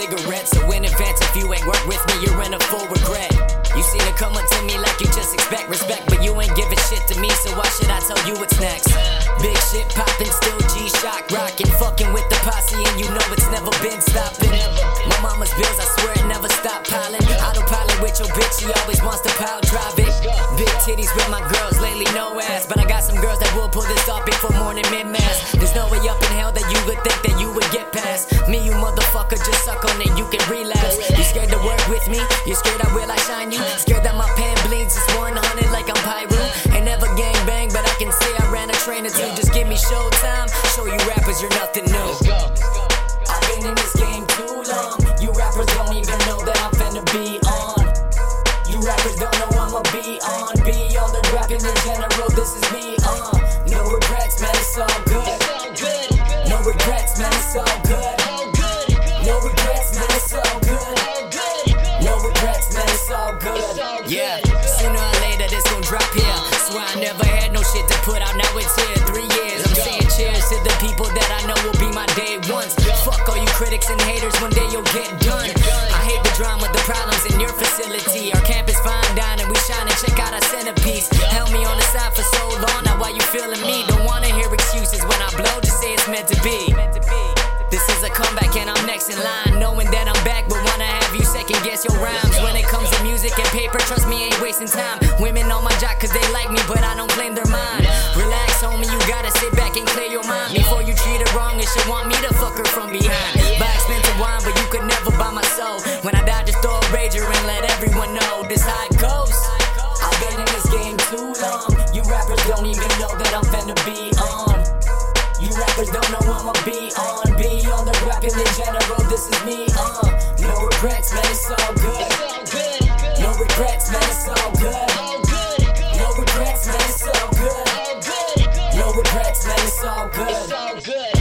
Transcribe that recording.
cigarettes. So in advance, if you ain't work with me, you're in a full regret. You seem to come up to me like you just expect respect, but you ain't giving shit to me, so why should I tell you what's next? Big shit poppin', still G Shock rockin', fucking with the posse, and you know it's never been stopping. My mama's bills, I swear it never stop piling. Autopilot with your bitch, she always wants to power drive it. Big titties with my girls, lately no ass, but I got some girls that will pull this off before morning mid mass. Motherfucker. Just suck on it, you can relapse. You scared to work with me? You scared I will I shine you? Scared that my pen bleeds it's 100 like I'm Pyro. Ain't never gang bang, but I can say I ran a train or two. Just give me showtime. Show you rappers you're nothing new. I've been in this game too long. You rappers don't even know that I'm finna be on. You rappers don't know I'ma be on. Be on the rapping in general. This is me. Uh, no regrets, man. It's all good. No regrets, man. It's all Yeah, sooner or later this gon' drop here. Swear I never had no shit to put out. Now it's here. Three years. I'm saying cheers to the people that I know will be my day ones. Fuck all you critics and haters. One day you'll get done. I hate the drama, the problems in your facility. Our campus fine dining, we shining. Check out our centerpiece. Held me on the side for so long. Now why you feeling me? Don't wanna hear excuses when I blow. Just say it's meant to be. This is a comeback and I'm next in line. Knowing you your rhymes. When it comes to music and paper, trust me, ain't wasting time. Women on my jock cause they like me, but I don't claim their mind. Relax, homie, you gotta sit back and clear your mind. Before you treat her wrong, and she want me to fuck her from behind. Buy expensive wine, but you could never buy my soul. When I die, just throw a rager and let everyone know this how it goes. I've been in this game too long. You rappers don't even know that I'm finna be on. You rappers don't know I'ma be on. Be on the rapping in general, this is me, uh. Good.